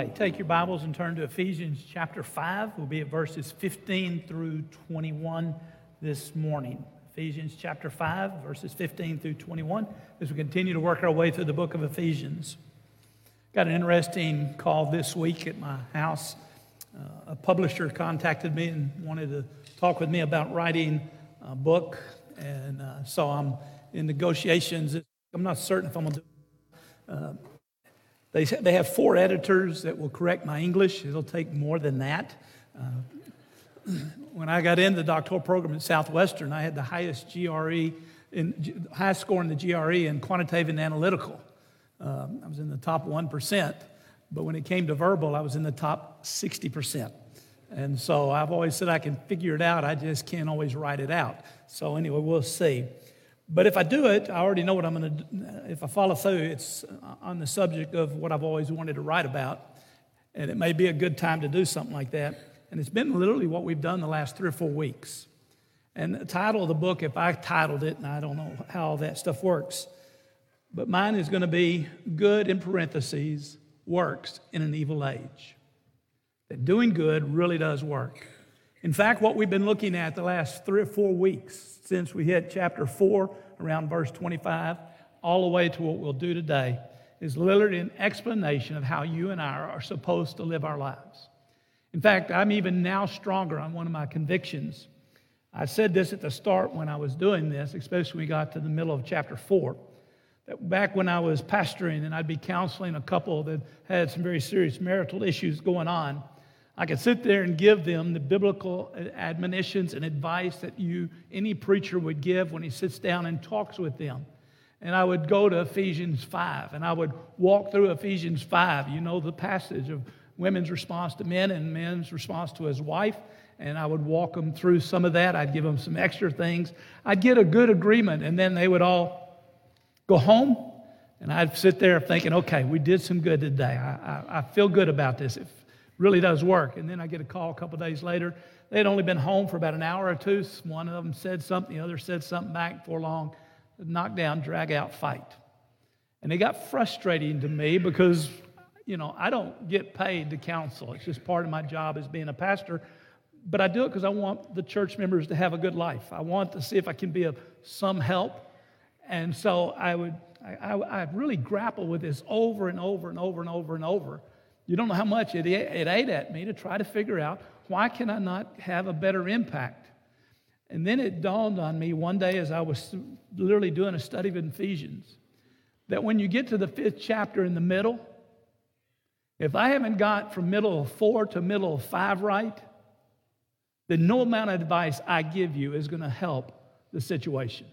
right, take your Bibles and turn to Ephesians chapter 5. We'll be at verses 15 through 21 this morning. Ephesians chapter 5, verses 15 through 21, as we continue to work our way through the book of Ephesians. Got an interesting call this week at my house. Uh, a publisher contacted me and wanted to talk with me about writing a book, and uh, so I'm in negotiations. I'm not certain if I'm going to do uh, they, they have four editors that will correct my English. It'll take more than that. Uh, when I got into the doctoral program at Southwestern, I had the highest GRE, in, highest score in the GRE in quantitative and analytical. Um, I was in the top 1%, but when it came to verbal, I was in the top 60%. And so I've always said I can figure it out, I just can't always write it out. So, anyway, we'll see. But if I do it, I already know what I'm going to. If I follow through, it's on the subject of what I've always wanted to write about. And it may be a good time to do something like that. And it's been literally what we've done the last three or four weeks. And the title of the book, if I titled it, and I don't know how all that stuff works, but mine is going to be Good in parentheses, works in an evil age. That doing good really does work. In fact, what we've been looking at the last three or four weeks since we hit chapter 4, around verse 25, all the way to what we'll do today, is literally an explanation of how you and I are supposed to live our lives. In fact, I'm even now stronger on one of my convictions. I said this at the start when I was doing this, especially when we got to the middle of chapter 4. That back when I was pastoring and I'd be counseling a couple that had some very serious marital issues going on, I could sit there and give them the biblical admonitions and advice that you, any preacher would give when he sits down and talks with them. And I would go to Ephesians 5 and I would walk through Ephesians 5. You know the passage of women's response to men and men's response to his wife. And I would walk them through some of that. I'd give them some extra things. I'd get a good agreement, and then they would all go home. And I'd sit there thinking, okay, we did some good today. I, I, I feel good about this. If really does work. And then I get a call a couple days later. They'd only been home for about an hour or two. One of them said something, the other said something back for long. Knockdown, drag out fight. And it got frustrating to me because, you know, I don't get paid to counsel. It's just part of my job as being a pastor. But I do it because I want the church members to have a good life. I want to see if I can be of some help. And so I would, I, I, I really grapple with this over and over and over and over and over. You don't know how much it, it ate at me to try to figure out why can I not have a better impact? And then it dawned on me one day as I was literally doing a study of Ephesians that when you get to the fifth chapter in the middle, if I haven't got from middle of four to middle of five right, then no amount of advice I give you is going to help the situation.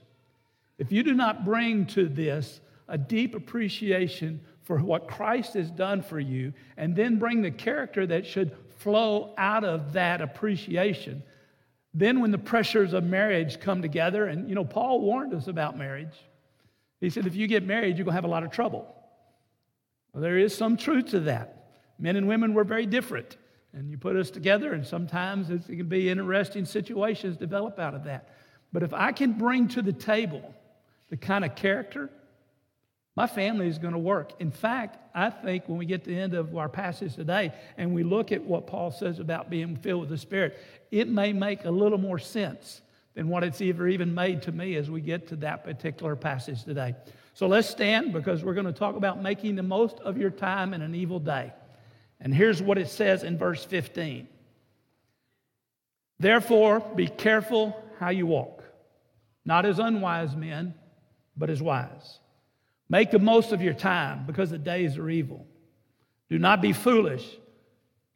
If you do not bring to this a deep appreciation for what Christ has done for you, and then bring the character that should flow out of that appreciation. Then, when the pressures of marriage come together, and you know, Paul warned us about marriage. He said, if you get married, you're going to have a lot of trouble. Well, there is some truth to that. Men and women were very different. And you put us together, and sometimes it can be interesting situations develop out of that. But if I can bring to the table the kind of character my family is going to work. In fact, I think when we get to the end of our passage today and we look at what Paul says about being filled with the Spirit, it may make a little more sense than what it's ever even made to me as we get to that particular passage today. So let's stand because we're going to talk about making the most of your time in an evil day. And here's what it says in verse 15 Therefore, be careful how you walk, not as unwise men, but as wise Make the most of your time because the days are evil. Do not be foolish,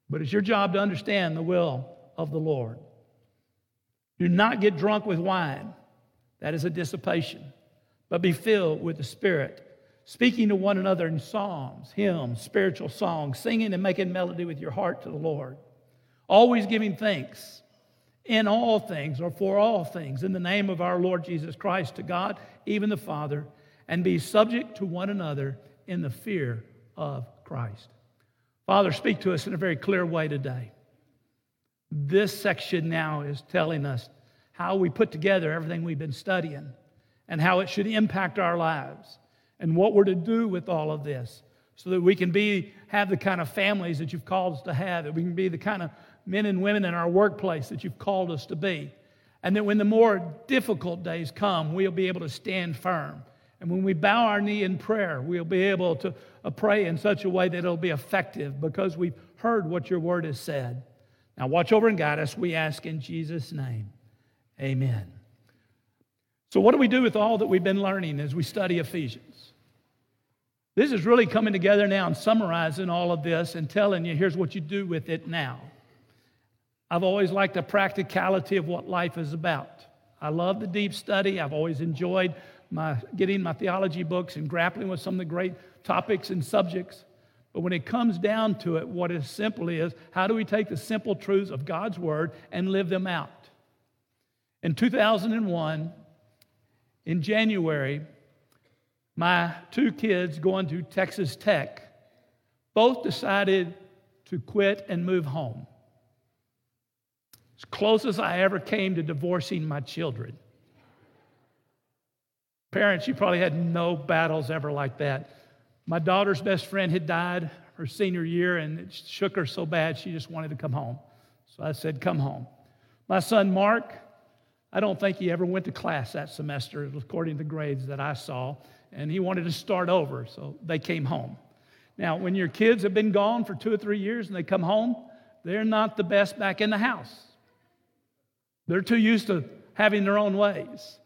but it's your job to understand the will of the Lord. Do not get drunk with wine, that is a dissipation, but be filled with the Spirit, speaking to one another in psalms, hymns, spiritual songs, singing and making melody with your heart to the Lord. Always giving thanks in all things or for all things in the name of our Lord Jesus Christ to God, even the Father and be subject to one another in the fear of Christ. Father, speak to us in a very clear way today. This section now is telling us how we put together everything we've been studying and how it should impact our lives and what we're to do with all of this so that we can be, have the kind of families that you've called us to have, that we can be the kind of men and women in our workplace that you've called us to be. And that when the more difficult days come, we'll be able to stand firm. And when we bow our knee in prayer, we'll be able to uh, pray in such a way that it'll be effective because we've heard what your word has said. Now, watch over and guide us, we ask in Jesus' name. Amen. So, what do we do with all that we've been learning as we study Ephesians? This is really coming together now and summarizing all of this and telling you here's what you do with it now. I've always liked the practicality of what life is about. I love the deep study. I've always enjoyed my, getting my theology books and grappling with some of the great topics and subjects. But when it comes down to it, what is simple is how do we take the simple truths of God's Word and live them out? In 2001, in January, my two kids going to Texas Tech both decided to quit and move home. As close as I ever came to divorcing my children. Parents, you probably had no battles ever like that. My daughter's best friend had died her senior year, and it shook her so bad she just wanted to come home. So I said, Come home. My son Mark, I don't think he ever went to class that semester, according to the grades that I saw, and he wanted to start over, so they came home. Now, when your kids have been gone for two or three years and they come home, they're not the best back in the house. They're too used to having their own ways.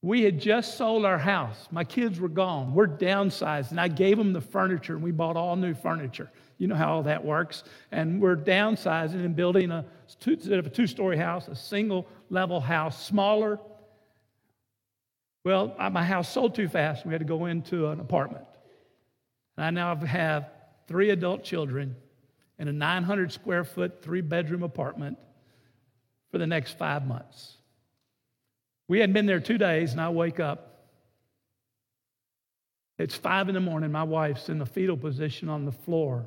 We had just sold our house. My kids were gone. We're downsized, and I gave them the furniture, and we bought all new furniture. You know how all that works. And we're downsizing and building a instead of a two-story house, a single-level house, smaller. Well, my house sold too fast. We had to go into an apartment. And I now have three adult children in a 900 square foot, three bedroom apartment for the next five months. We hadn't been there two days, and I wake up. It's five in the morning. My wife's in the fetal position on the floor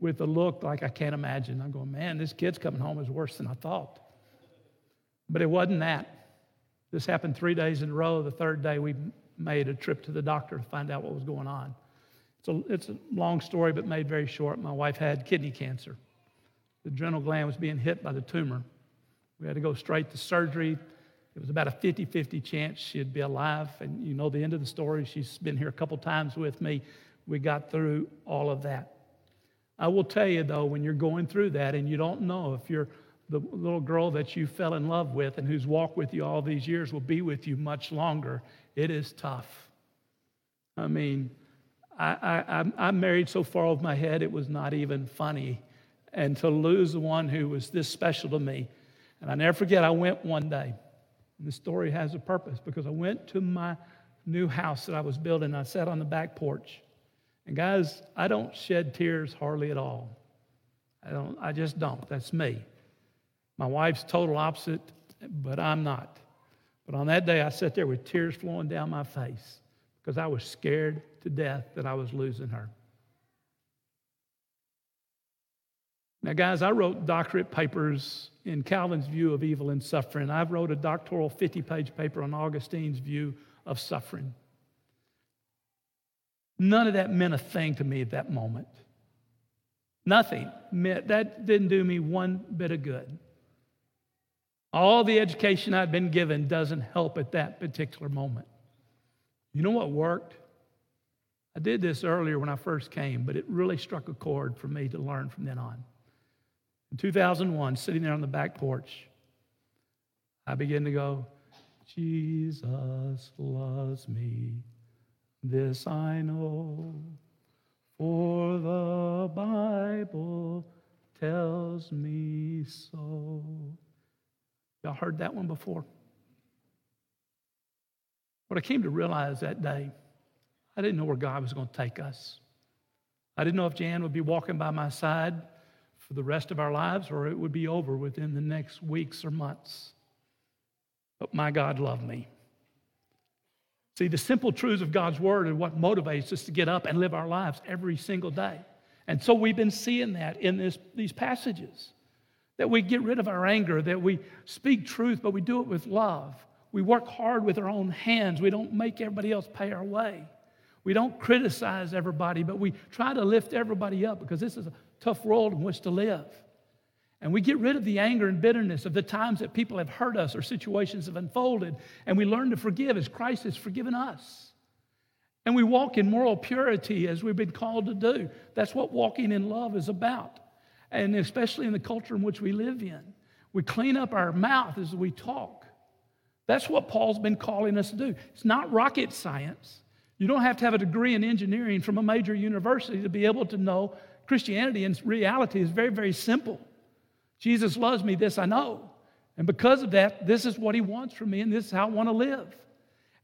with a look like I can't imagine. I'm going, man, this kid's coming home is worse than I thought. But it wasn't that. This happened three days in a row. The third day, we made a trip to the doctor to find out what was going on. It's a, it's a long story, but made very short. My wife had kidney cancer. The adrenal gland was being hit by the tumor. We had to go straight to surgery. It was about a 50 50 chance she'd be alive. And you know the end of the story. She's been here a couple times with me. We got through all of that. I will tell you, though, when you're going through that and you don't know if you're the little girl that you fell in love with and who's walked with you all these years will be with you much longer, it is tough. I mean, I, I, am married so far over my head, it was not even funny. And to lose the one who was this special to me. And I never forget, I went one day. And the story has a purpose because I went to my new house that I was building. I sat on the back porch. And guys, I don't shed tears hardly at all. I don't I just don't. That's me. My wife's total opposite, but I'm not. But on that day I sat there with tears flowing down my face because I was scared to death that I was losing her. Now, guys, I wrote doctorate papers in Calvin's view of evil and suffering. I wrote a doctoral 50 page paper on Augustine's view of suffering. None of that meant a thing to me at that moment. Nothing. Meant, that didn't do me one bit of good. All the education I'd been given doesn't help at that particular moment. You know what worked? I did this earlier when I first came, but it really struck a chord for me to learn from then on. In 2001, sitting there on the back porch, I began to go, Jesus loves me, this I know, for the Bible tells me so. Y'all heard that one before? What I came to realize that day, I didn't know where God was going to take us. I didn't know if Jan would be walking by my side for the rest of our lives or it would be over within the next weeks or months. But my God loved me. See, the simple truths of God's word are what motivates us to get up and live our lives every single day. And so we've been seeing that in this, these passages that we get rid of our anger, that we speak truth, but we do it with love. We work hard with our own hands. We don't make everybody else pay our way. We don't criticize everybody, but we try to lift everybody up because this is a tough world in which to live. And we get rid of the anger and bitterness of the times that people have hurt us or situations have unfolded, and we learn to forgive as Christ has forgiven us. And we walk in moral purity as we've been called to do. That's what walking in love is about, and especially in the culture in which we live in. We clean up our mouth as we talk. That's what Paul's been calling us to do. It's not rocket science. You don't have to have a degree in engineering from a major university to be able to know Christianity in reality is very, very simple. Jesus loves me, this I know. And because of that, this is what he wants from me, and this is how I want to live.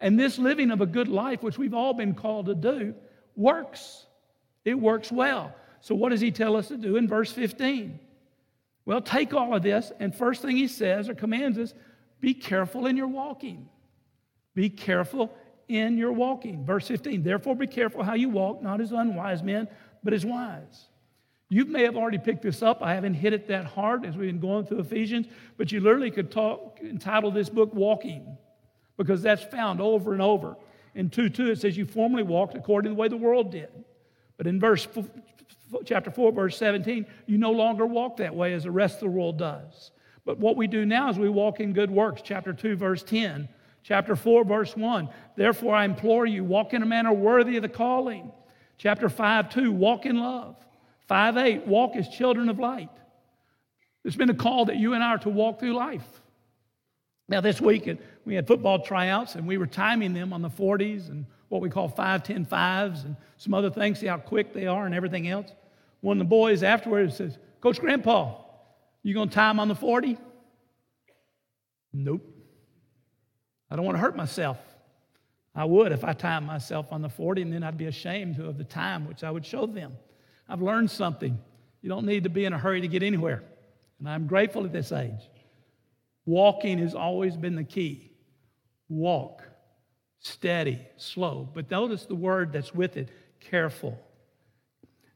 And this living of a good life, which we've all been called to do, works. It works well. So, what does he tell us to do in verse 15? Well, take all of this, and first thing he says or commands us be careful in your walking. Be careful in your walking. Verse 15, therefore be careful how you walk, not as unwise men, but as wise. You may have already picked this up. I haven't hit it that hard as we've been going through Ephesians, but you literally could talk, entitle this book Walking, because that's found over and over. In 2 2, it says, You formerly walked according to the way the world did. But in verse chapter 4, verse 17, you no longer walk that way as the rest of the world does. But what we do now is we walk in good works. Chapter 2, verse 10. Chapter 4, verse 1. Therefore, I implore you, walk in a manner worthy of the calling. Chapter 5, 2. Walk in love. 5, 8. Walk as children of light. There's been a call that you and I are to walk through life. Now, this week, we had football tryouts, and we were timing them on the 40s and what we call 5, 10, 5s and some other things, see how quick they are and everything else. One of the boys afterwards says, Coach Grandpa, you going to time on the 40? Nope. I don't want to hurt myself. I would if I timed myself on the 40, and then I'd be ashamed of the time which I would show them. I've learned something. You don't need to be in a hurry to get anywhere. And I'm grateful at this age. Walking has always been the key. Walk, steady, slow. But notice the word that's with it careful.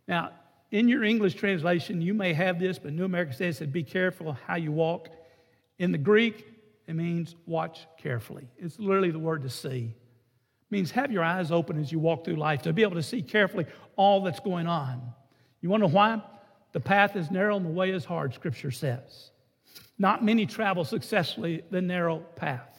Now, in your English translation, you may have this, but New American Standard said, be careful how you walk. In the Greek, it means watch carefully. It's literally the word to see. Means have your eyes open as you walk through life to be able to see carefully all that's going on. You wonder why? The path is narrow and the way is hard, Scripture says. Not many travel successfully the narrow path.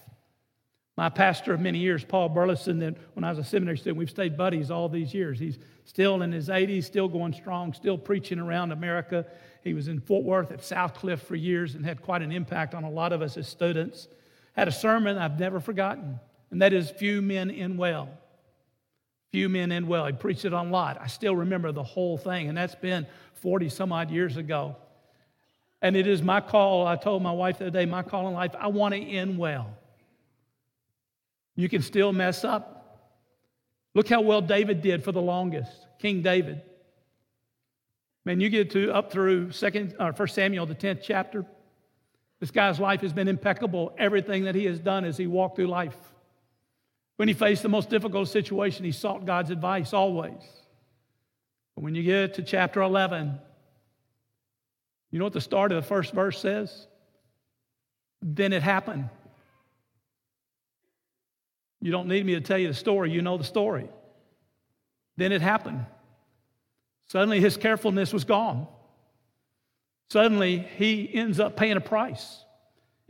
My pastor of many years, Paul Burleson, that when I was a seminary student, we've stayed buddies all these years. He's still in his 80s, still going strong, still preaching around America. He was in Fort Worth at Southcliff for years and had quite an impact on a lot of us as students. Had a sermon I've never forgotten, and that is Few Men End Well. Few Men End Well. He preached it on Lot. I still remember the whole thing, and that's been 40 some odd years ago. And it is my call. I told my wife the other day, my call in life, I want to end well. You can still mess up. Look how well David did for the longest, King David. Man, you get to up through second or first Samuel, the 10th chapter. This guy's life has been impeccable. Everything that he has done as he walked through life. When he faced the most difficult situation, he sought God's advice always. But when you get to chapter 11, you know what the start of the first verse says? Then it happened. You don't need me to tell you the story, you know the story. Then it happened. Suddenly his carefulness was gone. Suddenly he ends up paying a price.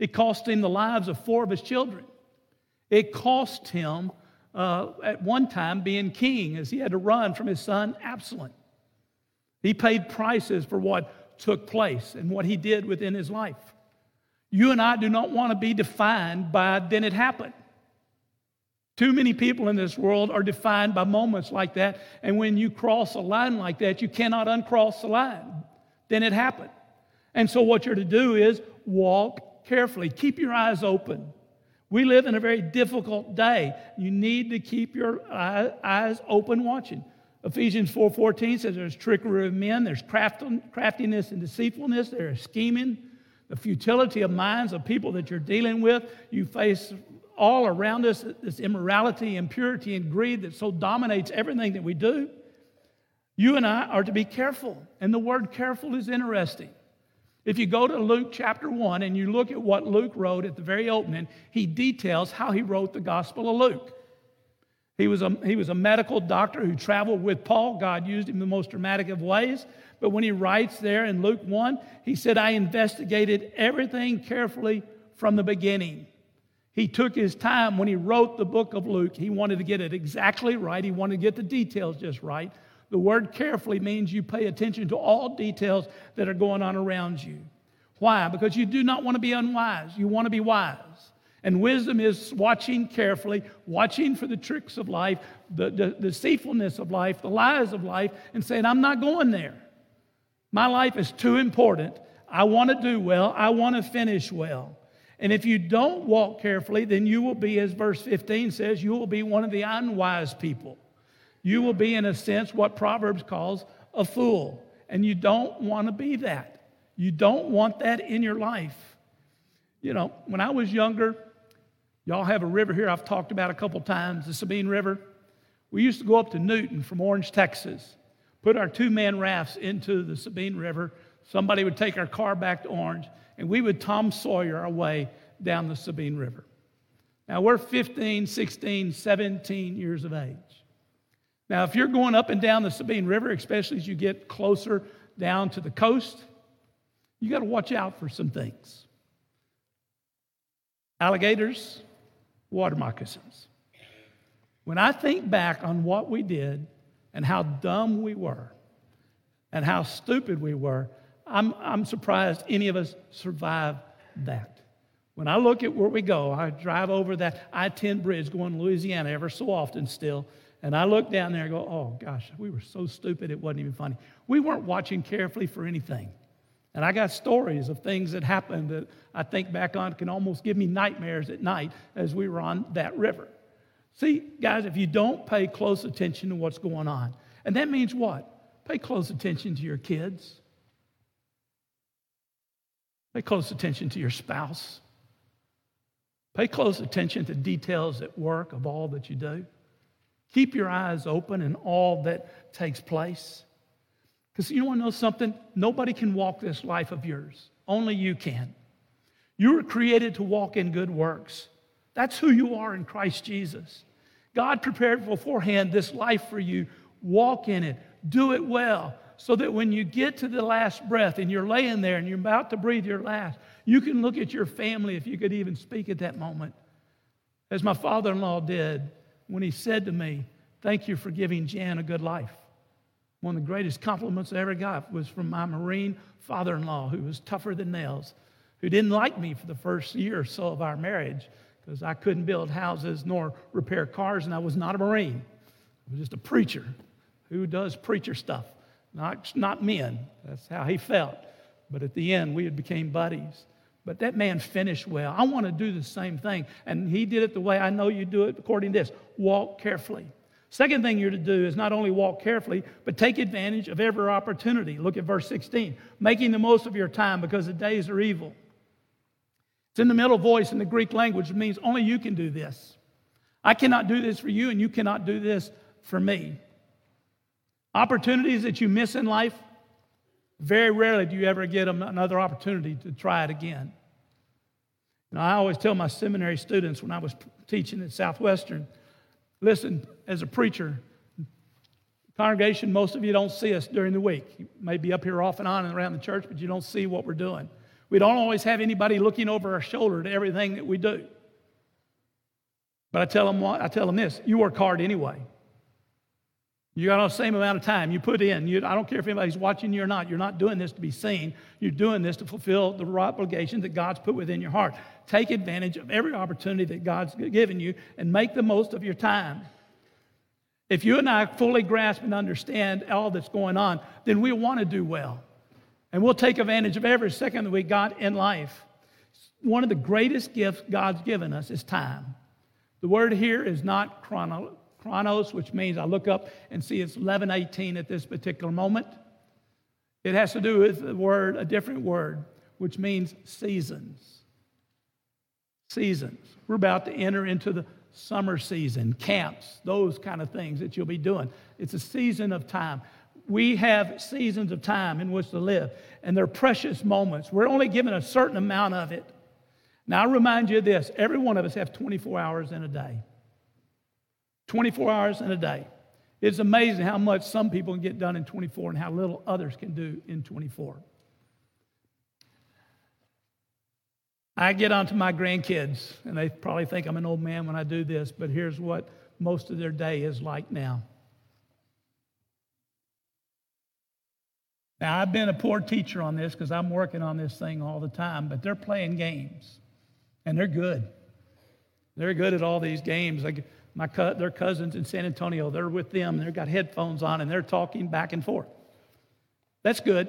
It cost him the lives of four of his children. It cost him, uh, at one time, being king as he had to run from his son Absalom. He paid prices for what took place and what he did within his life. You and I do not want to be defined by then it happened. Too many people in this world are defined by moments like that. And when you cross a line like that, you cannot uncross the line. Then it happened. And so, what you're to do is walk carefully, keep your eyes open. We live in a very difficult day. You need to keep your eyes open watching. Ephesians 4:14 says there's trickery of men, there's craftiness and deceitfulness, there's scheming, the futility of minds of people that you're dealing with. You face all around us, this immorality, impurity, and greed that so dominates everything that we do, you and I are to be careful. And the word careful is interesting. If you go to Luke chapter 1 and you look at what Luke wrote at the very opening, he details how he wrote the Gospel of Luke. He was, a, he was a medical doctor who traveled with Paul. God used him in the most dramatic of ways. But when he writes there in Luke 1, he said, I investigated everything carefully from the beginning. He took his time when he wrote the book of Luke. He wanted to get it exactly right, he wanted to get the details just right. The word carefully means you pay attention to all details that are going on around you. Why? Because you do not want to be unwise, you want to be wise. And wisdom is watching carefully, watching for the tricks of life, the, the, the deceitfulness of life, the lies of life, and saying, I'm not going there. My life is too important. I want to do well. I want to finish well. And if you don't walk carefully, then you will be, as verse 15 says, you will be one of the unwise people. You will be, in a sense, what Proverbs calls a fool. And you don't want to be that. You don't want that in your life. You know, when I was younger, y'all have a river here I've talked about a couple times, the Sabine River. We used to go up to Newton from Orange, Texas, put our two man rafts into the Sabine River. Somebody would take our car back to Orange, and we would Tom Sawyer our way down the Sabine River. Now, we're 15, 16, 17 years of age. Now, if you're going up and down the Sabine River, especially as you get closer down to the coast, you got to watch out for some things alligators, water moccasins. When I think back on what we did and how dumb we were and how stupid we were, I'm, I'm surprised any of us survived that. When I look at where we go, I drive over that I 10 bridge going to Louisiana ever so often still, and I look down there and go, oh gosh, we were so stupid it wasn't even funny. We weren't watching carefully for anything. And I got stories of things that happened that I think back on can almost give me nightmares at night as we were on that river. See, guys, if you don't pay close attention to what's going on, and that means what? Pay close attention to your kids. Pay close attention to your spouse. Pay close attention to details at work of all that you do. Keep your eyes open in all that takes place. Because you want to know something? Nobody can walk this life of yours, only you can. You were created to walk in good works. That's who you are in Christ Jesus. God prepared beforehand this life for you. Walk in it, do it well, so that when you get to the last breath and you're laying there and you're about to breathe your last, you can look at your family, if you could even speak at that moment, as my father in law did when he said to me, Thank you for giving Jan a good life. One of the greatest compliments I ever got was from my Marine father in law, who was tougher than nails, who didn't like me for the first year or so of our marriage because I couldn't build houses nor repair cars, and I was not a Marine. I was just a preacher who does preacher stuff, not, not men. That's how he felt. But at the end, we had became buddies. But that man finished well. I want to do the same thing. And he did it the way I know you do it according to this walk carefully. Second thing you're to do is not only walk carefully, but take advantage of every opportunity. Look at verse 16. Making the most of your time because the days are evil. It's in the middle voice in the Greek language. It means only you can do this. I cannot do this for you, and you cannot do this for me. Opportunities that you miss in life, very rarely do you ever get another opportunity to try it again. Now, I always tell my seminary students when I was teaching at Southwestern listen, as a preacher, congregation, most of you don't see us during the week. You may be up here off and on and around the church, but you don't see what we're doing. We don't always have anybody looking over our shoulder to everything that we do. But I tell them what, I tell them this you work hard anyway. You got the same amount of time you put in. You, I don't care if anybody's watching you or not. You're not doing this to be seen. You're doing this to fulfill the obligation that God's put within your heart. Take advantage of every opportunity that God's given you and make the most of your time. If you and I fully grasp and understand all that's going on, then we want to do well. And we'll take advantage of every second that we got in life. One of the greatest gifts God's given us is time. The word here is not chrono, chronos, which means I look up and see it's 11:18 at this particular moment. It has to do with the word, a different word, which means seasons. Seasons. We're about to enter into the summer season, camps, those kind of things that you'll be doing. It's a season of time. We have seasons of time in which to live, and they're precious moments. We're only given a certain amount of it. Now, I remind you of this every one of us have 24 hours in a day. 24 hours in a day. It's amazing how much some people can get done in 24 and how little others can do in 24. I get onto my grandkids, and they probably think I'm an old man when I do this, but here's what most of their day is like now. Now, I've been a poor teacher on this because I'm working on this thing all the time, but they're playing games, and they're good. They're good at all these games. Like my their cousins in San Antonio, they're with them, they've got headphones on, and they're talking back and forth. That's good.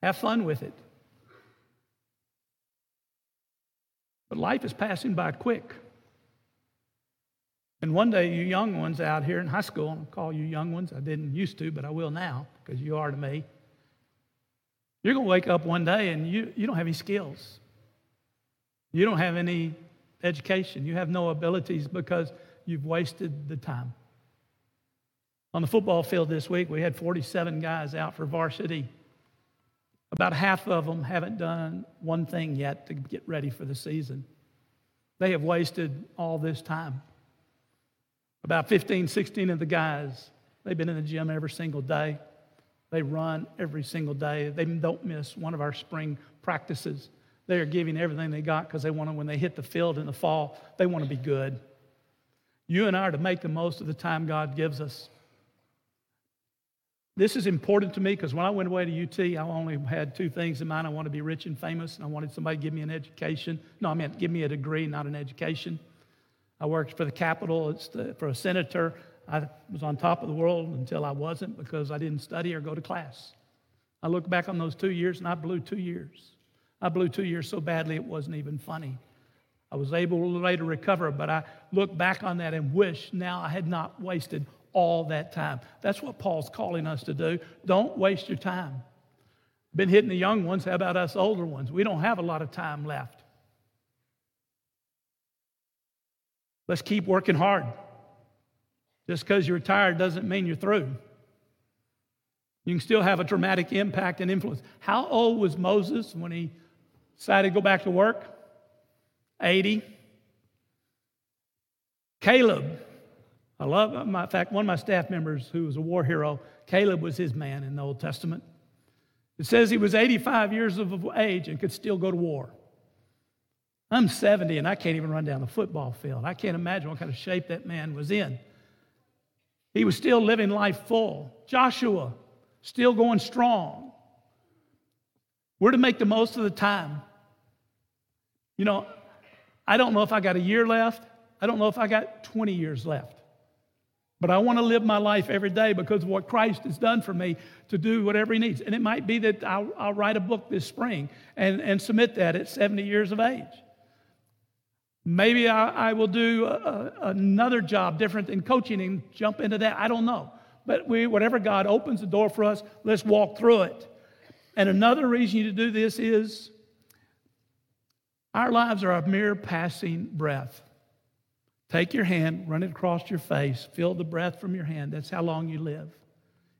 Have fun with it. But life is passing by quick. And one day, you young ones out here in high school, I'll call you young ones, I didn't used to, but I will now because you are to me. You're going to wake up one day and you, you don't have any skills. You don't have any education. You have no abilities because you've wasted the time. On the football field this week, we had 47 guys out for varsity. About half of them haven't done one thing yet to get ready for the season. They have wasted all this time. About 15, 16 of the guys, they've been in the gym every single day. They run every single day. They don't miss one of our spring practices. They are giving everything they got because they want to, when they hit the field in the fall, they want to be good. You and I are to make the most of the time God gives us. This is important to me because when I went away to UT, I only had two things in mind. I wanted to be rich and famous, and I wanted somebody to give me an education. No, I meant give me a degree, not an education. I worked for the Capitol for a senator. I was on top of the world until I wasn't because I didn't study or go to class. I look back on those two years and I blew two years. I blew two years so badly it wasn't even funny. I was able later to recover, but I look back on that and wish now I had not wasted all that time. That's what Paul's calling us to do. Don't waste your time. Been hitting the young ones. How about us older ones? We don't have a lot of time left. Let's keep working hard. Just because you're tired doesn't mean you're through. You can still have a dramatic impact and influence. How old was Moses when he decided to go back to work? 80. Caleb, I love, in fact, one of my staff members who was a war hero, Caleb was his man in the Old Testament. It says he was 85 years of age and could still go to war. I'm 70 and I can't even run down a football field. I can't imagine what kind of shape that man was in. He was still living life full. Joshua, still going strong. We're to make the most of the time. You know, I don't know if I got a year left. I don't know if I got 20 years left. But I want to live my life every day because of what Christ has done for me to do whatever He needs. And it might be that I'll, I'll write a book this spring and, and submit that at 70 years of age. Maybe I, I will do a, another job different than coaching and jump into that. I don't know. But we, whatever God opens the door for us, let's walk through it. And another reason you to do this is our lives are a mere passing breath. Take your hand, run it across your face, feel the breath from your hand. That's how long you live.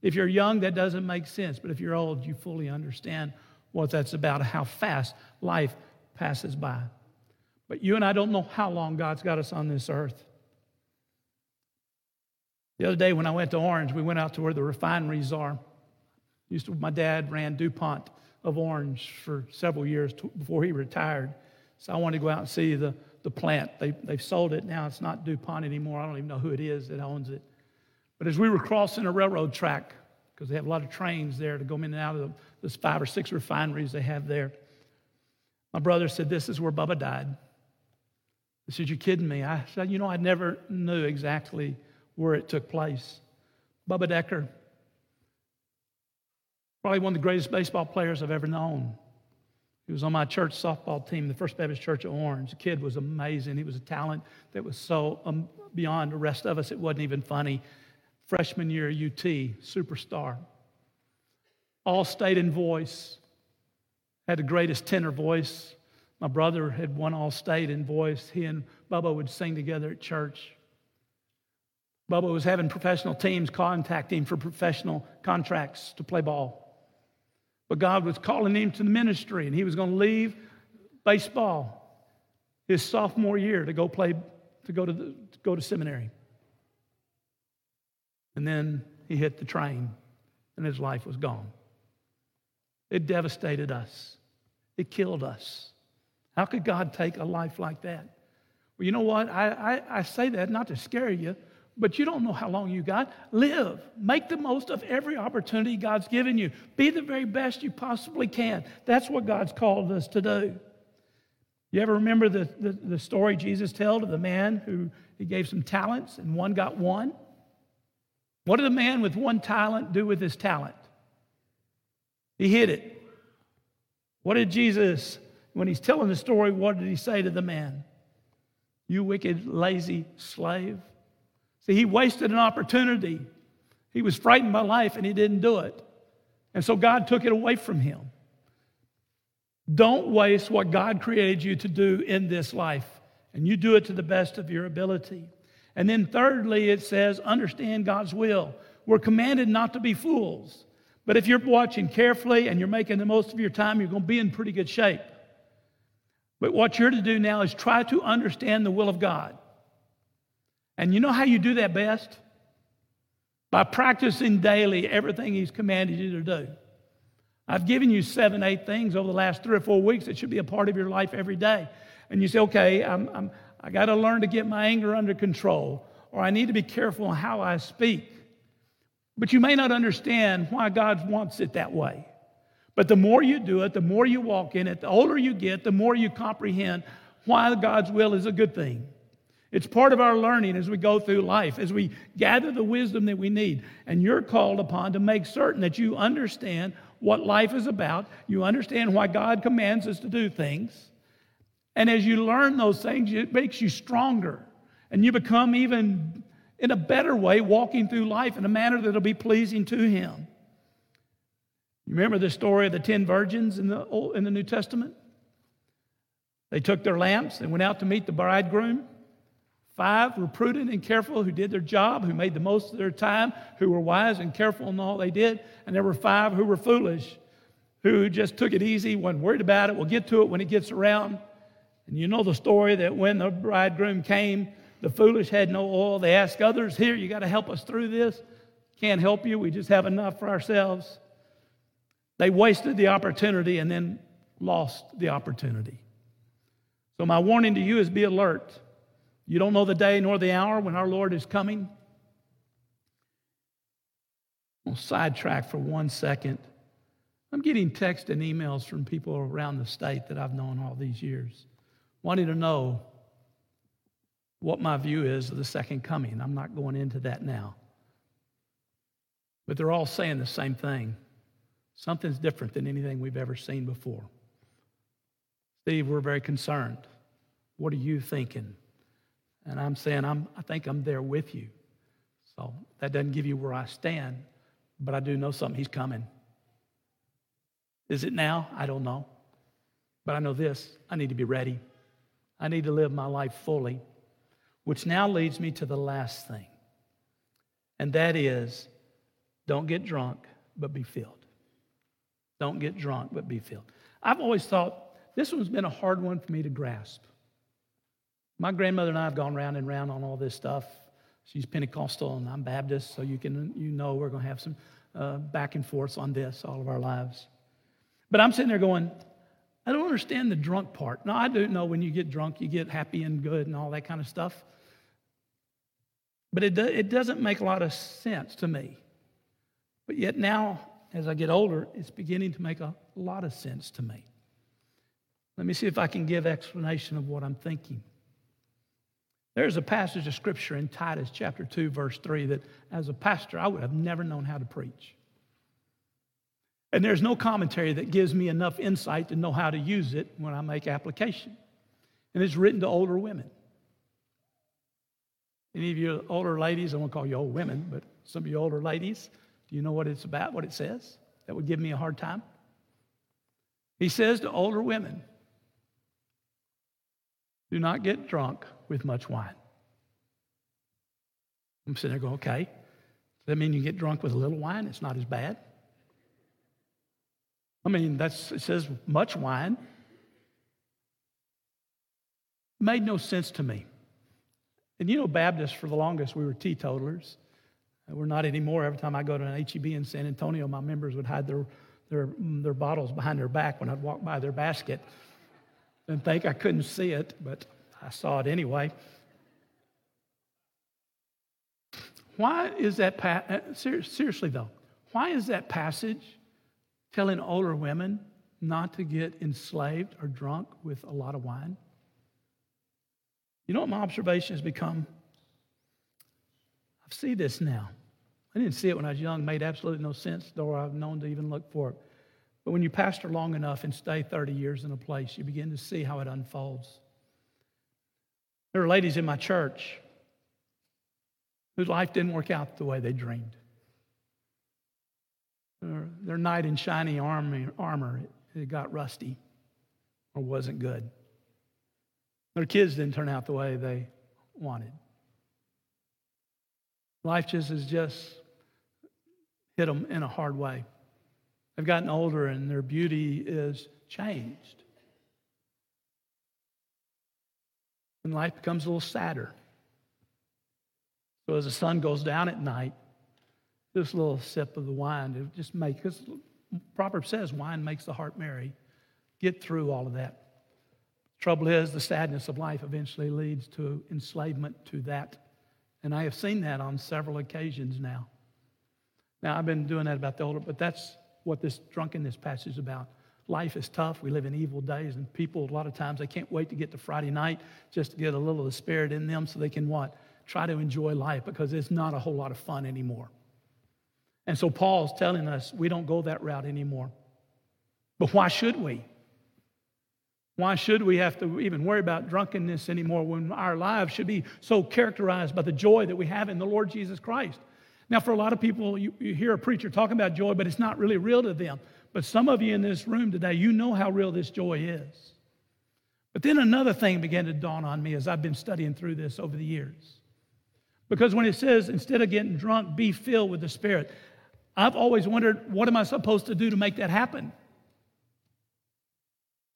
If you're young, that doesn't make sense. But if you're old, you fully understand what that's about, how fast life passes by. But you and I don't know how long God's got us on this earth. The other day when I went to Orange, we went out to where the refineries are. Used to, my dad ran DuPont of Orange for several years before he retired. So I wanted to go out and see the, the plant. They, they've sold it now. It's not DuPont anymore. I don't even know who it is that owns it. But as we were crossing a railroad track, because they have a lot of trains there to go in and out of those five or six refineries they have there, my brother said, This is where Bubba died. He said, You're kidding me. I said, You know, I never knew exactly where it took place. Bubba Decker, probably one of the greatest baseball players I've ever known. He was on my church softball team, the First Baptist Church of Orange. The kid was amazing. He was a talent that was so um, beyond the rest of us, it wasn't even funny. Freshman year UT, superstar. All state in voice, had the greatest tenor voice my brother had won all state in voice. He and Bubba would sing together at church. Bubba was having professional teams contact him for professional contracts to play ball. But God was calling him to the ministry, and he was going to leave baseball his sophomore year to go play to go to, the, to go to seminary. And then he hit the train, and his life was gone. It devastated us, it killed us. How could God take a life like that? Well, you know what? I, I, I say that not to scare you, but you don't know how long you got. Live. Make the most of every opportunity God's given you. Be the very best you possibly can. That's what God's called us to do. You ever remember the, the, the story Jesus told of the man who he gave some talents and one got one? What did the man with one talent do with his talent? He hid it. What did Jesus, when he's telling the story, what did he say to the man? You wicked, lazy slave. See, he wasted an opportunity. He was frightened by life and he didn't do it. And so God took it away from him. Don't waste what God created you to do in this life, and you do it to the best of your ability. And then, thirdly, it says, understand God's will. We're commanded not to be fools. But if you're watching carefully and you're making the most of your time, you're going to be in pretty good shape. But what you're to do now is try to understand the will of God. And you know how you do that best? By practicing daily everything He's commanded you to do. I've given you seven, eight things over the last three or four weeks that should be a part of your life every day. And you say, okay, I'm, I'm, I got to learn to get my anger under control, or I need to be careful how I speak. But you may not understand why God wants it that way. But the more you do it, the more you walk in it, the older you get, the more you comprehend why God's will is a good thing. It's part of our learning as we go through life, as we gather the wisdom that we need. And you're called upon to make certain that you understand what life is about, you understand why God commands us to do things. And as you learn those things, it makes you stronger. And you become even in a better way walking through life in a manner that'll be pleasing to Him. You remember the story of the 10 virgins in the, Old, in the New Testament? They took their lamps and went out to meet the bridegroom. Five were prudent and careful, who did their job, who made the most of their time, who were wise and careful in all they did. And there were five who were foolish, who just took it easy, wasn't worried about it. We'll get to it when it gets around. And you know the story that when the bridegroom came, the foolish had no oil. They asked others, Here, you got to help us through this. Can't help you. We just have enough for ourselves. They wasted the opportunity and then lost the opportunity. So, my warning to you is be alert. You don't know the day nor the hour when our Lord is coming. I'll sidetrack for one second. I'm getting texts and emails from people around the state that I've known all these years, wanting to know what my view is of the second coming. I'm not going into that now. But they're all saying the same thing. Something's different than anything we've ever seen before. Steve, we're very concerned. What are you thinking? And I'm saying, I'm, I think I'm there with you. So that doesn't give you where I stand, but I do know something. He's coming. Is it now? I don't know. But I know this I need to be ready. I need to live my life fully, which now leads me to the last thing. And that is don't get drunk, but be filled. Don't get drunk, but be filled. I've always thought this one's been a hard one for me to grasp. My grandmother and I have gone round and round on all this stuff. She's Pentecostal and I'm Baptist, so you can you know we're going to have some uh, back and forths on this all of our lives. But I'm sitting there going, I don't understand the drunk part. No, I do know when you get drunk, you get happy and good and all that kind of stuff. But it, do, it doesn't make a lot of sense to me. But yet now, as I get older, it's beginning to make a lot of sense to me. Let me see if I can give explanation of what I'm thinking. There's a passage of scripture in Titus chapter 2, verse 3 that as a pastor, I would have never known how to preach. And there's no commentary that gives me enough insight to know how to use it when I make application. And it's written to older women. Any of you older ladies, I won't call you old women, but some of you older ladies, do you know what it's about, what it says? That would give me a hard time. He says to older women, do not get drunk with much wine. I'm sitting there going, okay. Does that mean you get drunk with a little wine? It's not as bad. I mean, that's, it says much wine. Made no sense to me. And you know, Baptists, for the longest, we were teetotalers. Uh, we're not anymore. Every time I go to an HEB in San Antonio, my members would hide their, their, their bottles behind their back when I'd walk by their basket and think I couldn't see it, but I saw it anyway. Why is that, pa- uh, seriously though, why is that passage telling older women not to get enslaved or drunk with a lot of wine? You know what my observation has become? I see this now. I didn't see it when I was young, made absolutely no sense, though I've known to even look for it. But when you pastor long enough and stay 30 years in a place, you begin to see how it unfolds. There are ladies in my church whose life didn't work out the way they dreamed. Their, their knight in shiny armor, armor it got rusty or wasn't good. Their kids didn't turn out the way they wanted. Life just has just hit them in a hard way. They've gotten older and their beauty is changed. And life becomes a little sadder. So as the sun goes down at night, this little sip of the wine, it just makes, because Proverb says wine makes the heart merry. Get through all of that. Trouble is, the sadness of life eventually leads to enslavement to that. And I have seen that on several occasions now. Now, I've been doing that about the older, but that's what this drunkenness passage is about. Life is tough. We live in evil days, and people, a lot of times, they can't wait to get to Friday night just to get a little of the spirit in them so they can what? Try to enjoy life because it's not a whole lot of fun anymore. And so Paul's telling us we don't go that route anymore. But why should we? Why should we have to even worry about drunkenness anymore when our lives should be so characterized by the joy that we have in the Lord Jesus Christ? Now, for a lot of people, you, you, hear a preacher talking about joy, but it's not really real to them. But some of you in this room today, you know how real this joy is. But then another thing began to dawn on me as I've been studying through this over the years. Because when it says, instead of getting drunk, be filled with the Spirit, I've always wondered, what am I supposed to do to make that happen?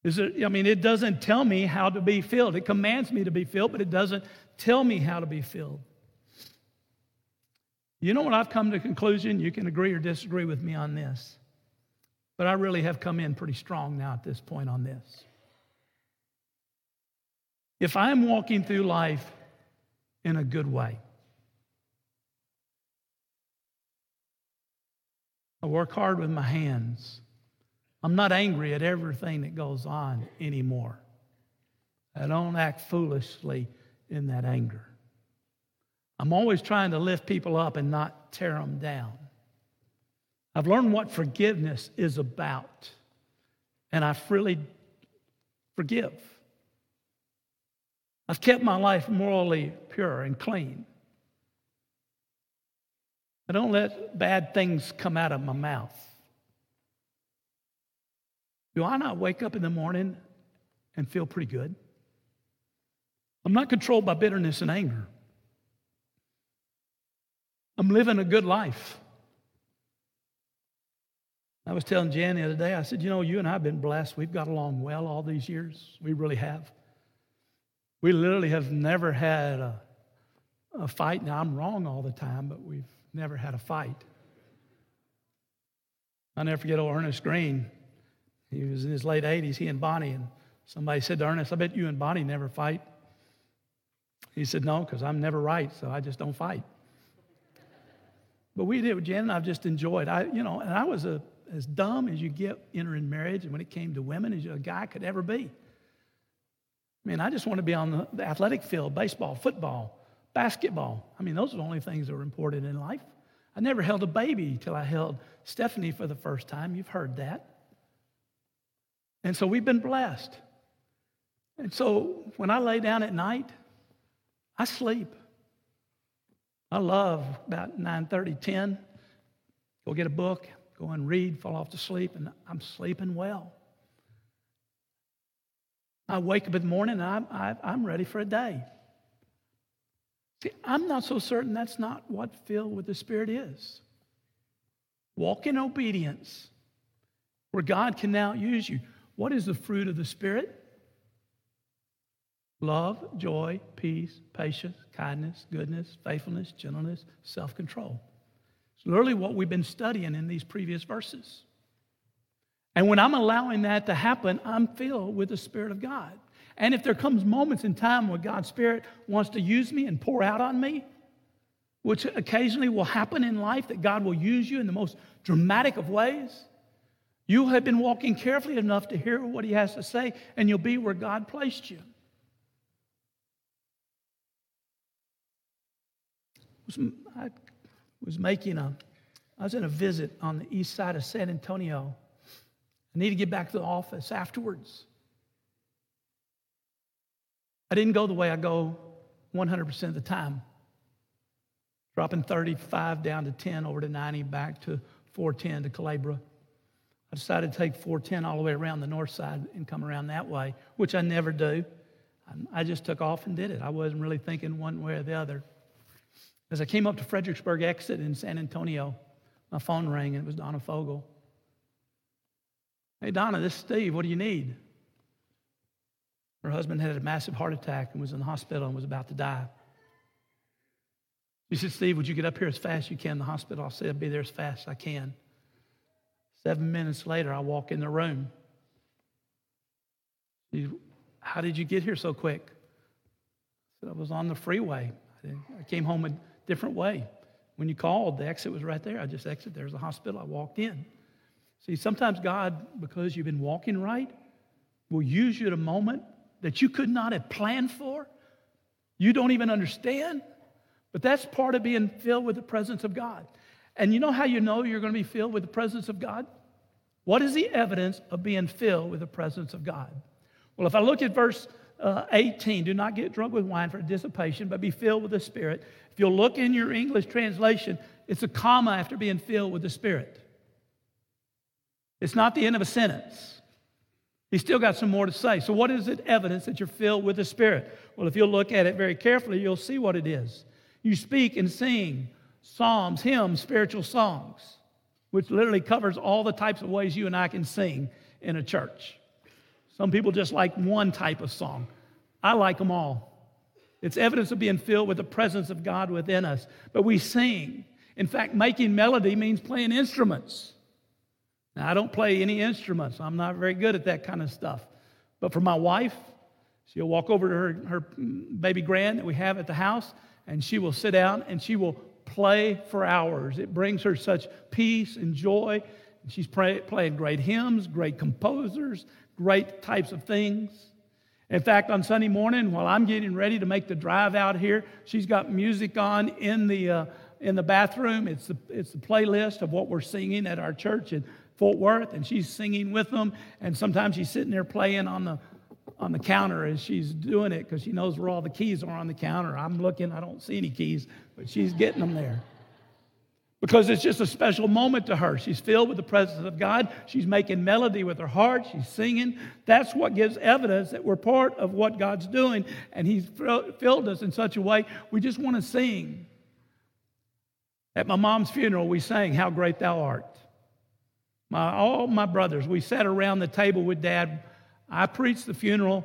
Is it, I mean, it doesn't tell me how to be filled. It commands me to be filled, but it doesn't tell me how to be filled. You know what I've come to conclusion? You can agree or disagree with me on this. But I really have come in pretty strong now at this point on this. If I'm walking through life in a good way, I work hard with my hands. I'm not angry at everything that goes on anymore. I don't act foolishly in that anger. I'm always trying to lift people up and not tear them down. I've learned what forgiveness is about, and I freely forgive. I've kept my life morally pure and clean. I don't let bad things come out of my mouth. Do I not wake up in the morning and feel pretty good? I'm not controlled by bitterness and anger. I'm living a good life. I was telling Jan the other day, I said, You know, you and I have been blessed. We've got along well all these years. We really have. We literally have never had a, a fight. Now, I'm wrong all the time, but we've never had a fight. I'll never forget old Ernest Green. He was in his late 80s, he and Bonnie, and somebody said to Ernest, I bet you and Bonnie never fight. He said, No, because I'm never right, so I just don't fight. But we did, Jen and I've just enjoyed. I, you know, and I was a, as dumb as you get entering marriage, and when it came to women, as a guy could ever be. I mean, I just want to be on the, the athletic field, baseball, football, basketball. I mean, those are the only things that are important in life. I never held a baby till I held Stephanie for the first time. You've heard that. And so we've been blessed. And so when I lay down at night, I sleep. I love about 9:30, 10, go get a book, go and read, fall off to sleep, and I'm sleeping well. I wake up in the morning and I'm, I'm ready for a day. See, I'm not so certain that's not what filled with the Spirit is. Walk in obedience where God can now use you. What is the fruit of the Spirit? Love, joy, peace, patience, kindness, goodness, faithfulness, gentleness, self control. It's literally what we've been studying in these previous verses. And when I'm allowing that to happen, I'm filled with the Spirit of God. And if there comes moments in time where God's Spirit wants to use me and pour out on me, which occasionally will happen in life, that God will use you in the most dramatic of ways, you have been walking carefully enough to hear what He has to say, and you'll be where God placed you. I was making a, I was in a visit on the east side of San Antonio. I need to get back to the office afterwards. I didn't go the way I go 100% of the time. Dropping 35 down to 10, over to 90, back to 410 to Culebra. I decided to take 410 all the way around the north side and come around that way, which I never do. I just took off and did it. I wasn't really thinking one way or the other. As I came up to Fredericksburg exit in San Antonio, my phone rang and it was Donna Fogel. Hey, Donna, this is Steve. What do you need? Her husband had a massive heart attack and was in the hospital and was about to die. She said, Steve, would you get up here as fast as you can in the hospital? I said, I'll be there as fast as I can. Seven minutes later, I walk in the room. She, How did you get here so quick? I said, I was on the freeway. I came home different way. When you called, the exit was right there. I just exited. There's a hospital. I walked in. See, sometimes God, because you've been walking right, will use you at a moment that you could not have planned for. You don't even understand. But that's part of being filled with the presence of God. And you know how you know you're going to be filled with the presence of God? What is the evidence of being filled with the presence of God? Well, if I look at verse uh, 18, do not get drunk with wine for dissipation, but be filled with the Spirit. If you'll look in your English translation, it's a comma after being filled with the Spirit. It's not the end of a sentence. He's still got some more to say. So, what is it evidence that you're filled with the Spirit? Well, if you'll look at it very carefully, you'll see what it is. You speak and sing psalms, hymns, spiritual songs, which literally covers all the types of ways you and I can sing in a church. Some people just like one type of song. I like them all. It's evidence of being filled with the presence of God within us. But we sing. In fact, making melody means playing instruments. Now, I don't play any instruments. I'm not very good at that kind of stuff. But for my wife, she'll walk over to her, her baby grand that we have at the house, and she will sit down and she will play for hours. It brings her such peace and joy. She's playing great hymns, great composers, great types of things. In fact, on Sunday morning, while I'm getting ready to make the drive out here, she's got music on in the, uh, in the bathroom. It's the, it's the playlist of what we're singing at our church in Fort Worth, and she's singing with them. And sometimes she's sitting there playing on the, on the counter as she's doing it because she knows where all the keys are on the counter. I'm looking, I don't see any keys, but she's getting them there because it's just a special moment to her. She's filled with the presence of God. She's making melody with her heart. She's singing. That's what gives evidence that we're part of what God's doing. And He's filled us in such a way we just want to sing. At my mom's funeral, we sang, How Great Thou Art. My, all my brothers, we sat around the table with dad. I preached the funeral.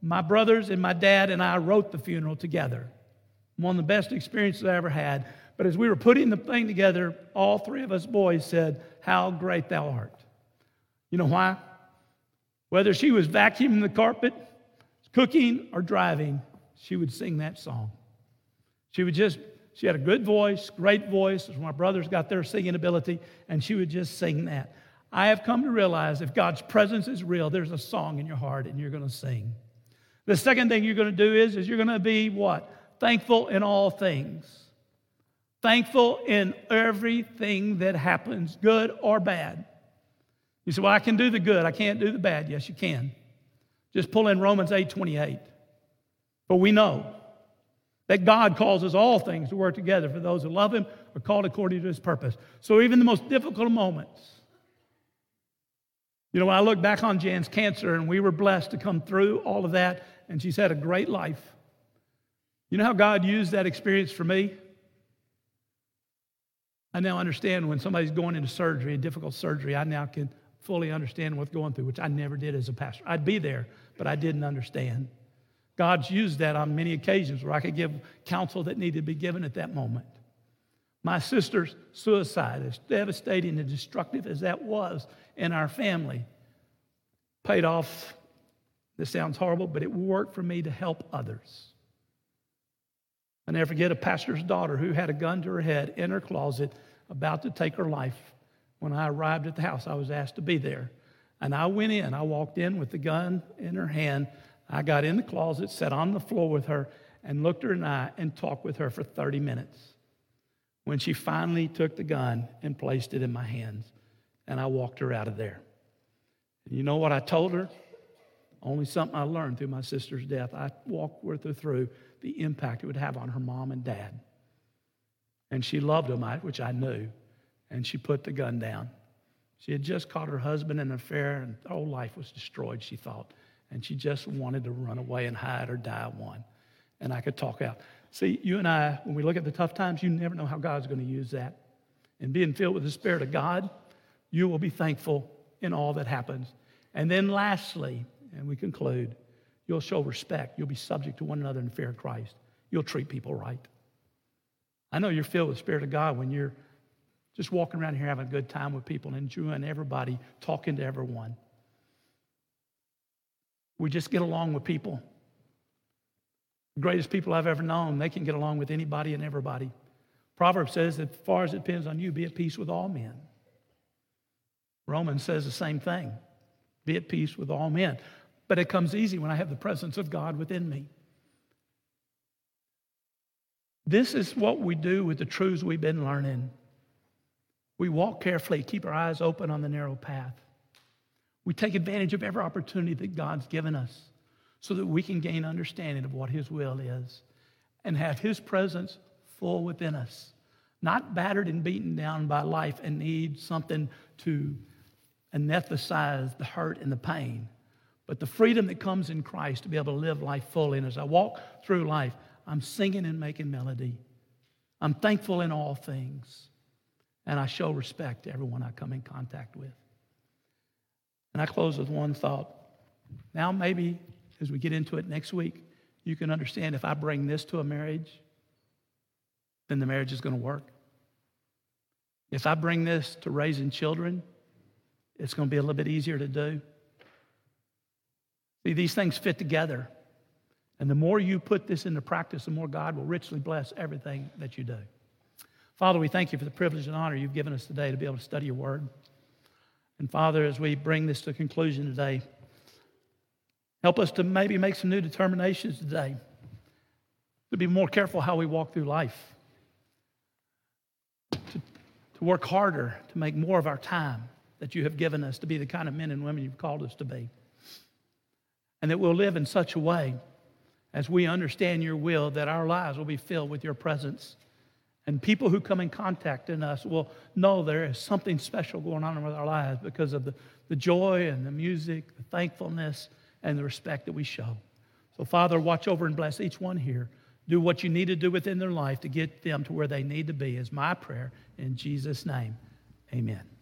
My brothers and my dad and I wrote the funeral together. One of the best experiences I ever had. But as we were putting the thing together, all three of us boys said, How great thou art. You know why? Whether she was vacuuming the carpet, cooking, or driving, she would sing that song. She would just, she had a good voice, great voice. as My brothers got their singing ability, and she would just sing that. I have come to realize if God's presence is real, there's a song in your heart and you're going to sing. The second thing you're going to do is, is you're going to be what? Thankful in all things. Thankful in everything that happens, good or bad. You say, Well, I can do the good, I can't do the bad. Yes, you can. Just pull in Romans 8 28. For we know that God causes all things to work together for those who love Him are called according to His purpose. So even the most difficult moments, you know, when I look back on Jan's cancer and we were blessed to come through all of that, and she's had a great life. You know how God used that experience for me? I now understand when somebody's going into surgery, a difficult surgery, I now can fully understand what's going through, which I never did as a pastor. I'd be there, but I didn't understand. God's used that on many occasions where I could give counsel that needed to be given at that moment. My sister's suicide, as devastating and destructive as that was in our family, paid off. This sounds horrible, but it worked for me to help others. I never forget a pastor's daughter who had a gun to her head in her closet about to take her life. When I arrived at the house, I was asked to be there. And I went in. I walked in with the gun in her hand. I got in the closet, sat on the floor with her, and looked her in the eye and talked with her for 30 minutes. When she finally took the gun and placed it in my hands, and I walked her out of there. And you know what I told her? Only something I learned through my sister's death. I walked with her through the impact it would have on her mom and dad. And she loved them, which I knew, and she put the gun down. She had just caught her husband in an affair, and her whole life was destroyed, she thought. And she just wanted to run away and hide or die one. And I could talk out. See, you and I, when we look at the tough times, you never know how God's going to use that. And being filled with the Spirit of God, you will be thankful in all that happens. And then lastly, and we conclude, you'll show respect. You'll be subject to one another in fear of Christ. You'll treat people right. I know you're filled with the Spirit of God when you're just walking around here having a good time with people and enjoying everybody, talking to everyone. We just get along with people. The greatest people I've ever known, they can get along with anybody and everybody. Proverbs says as far as it depends on you, be at peace with all men. Romans says the same thing be at peace with all men. But it comes easy when I have the presence of God within me. This is what we do with the truths we've been learning. We walk carefully, keep our eyes open on the narrow path. We take advantage of every opportunity that God's given us so that we can gain understanding of what His will is and have His presence full within us, not battered and beaten down by life and need something to anesthetize the hurt and the pain, but the freedom that comes in Christ to be able to live life fully. And as I walk through life, I'm singing and making melody. I'm thankful in all things and I show respect to everyone I come in contact with. And I close with one thought. Now, maybe as we get into it next week, you can understand if I bring this to a marriage, then the marriage is going to work. If I bring this to raising children, it's going to be a little bit easier to do. See, these things fit together. And the more you put this into practice, the more God will richly bless everything that you do. Father, we thank you for the privilege and honor you've given us today to be able to study your word. And Father, as we bring this to conclusion today, help us to maybe make some new determinations today, to be more careful how we walk through life, to, to work harder to make more of our time that you have given us to be the kind of men and women you've called us to be. And that we'll live in such a way as we understand your will that our lives will be filled with your presence and people who come in contact in us will know there is something special going on with our lives because of the, the joy and the music, the thankfulness, and the respect that we show. So, Father, watch over and bless each one here. Do what you need to do within their life to get them to where they need to be, is my prayer. In Jesus' name, amen.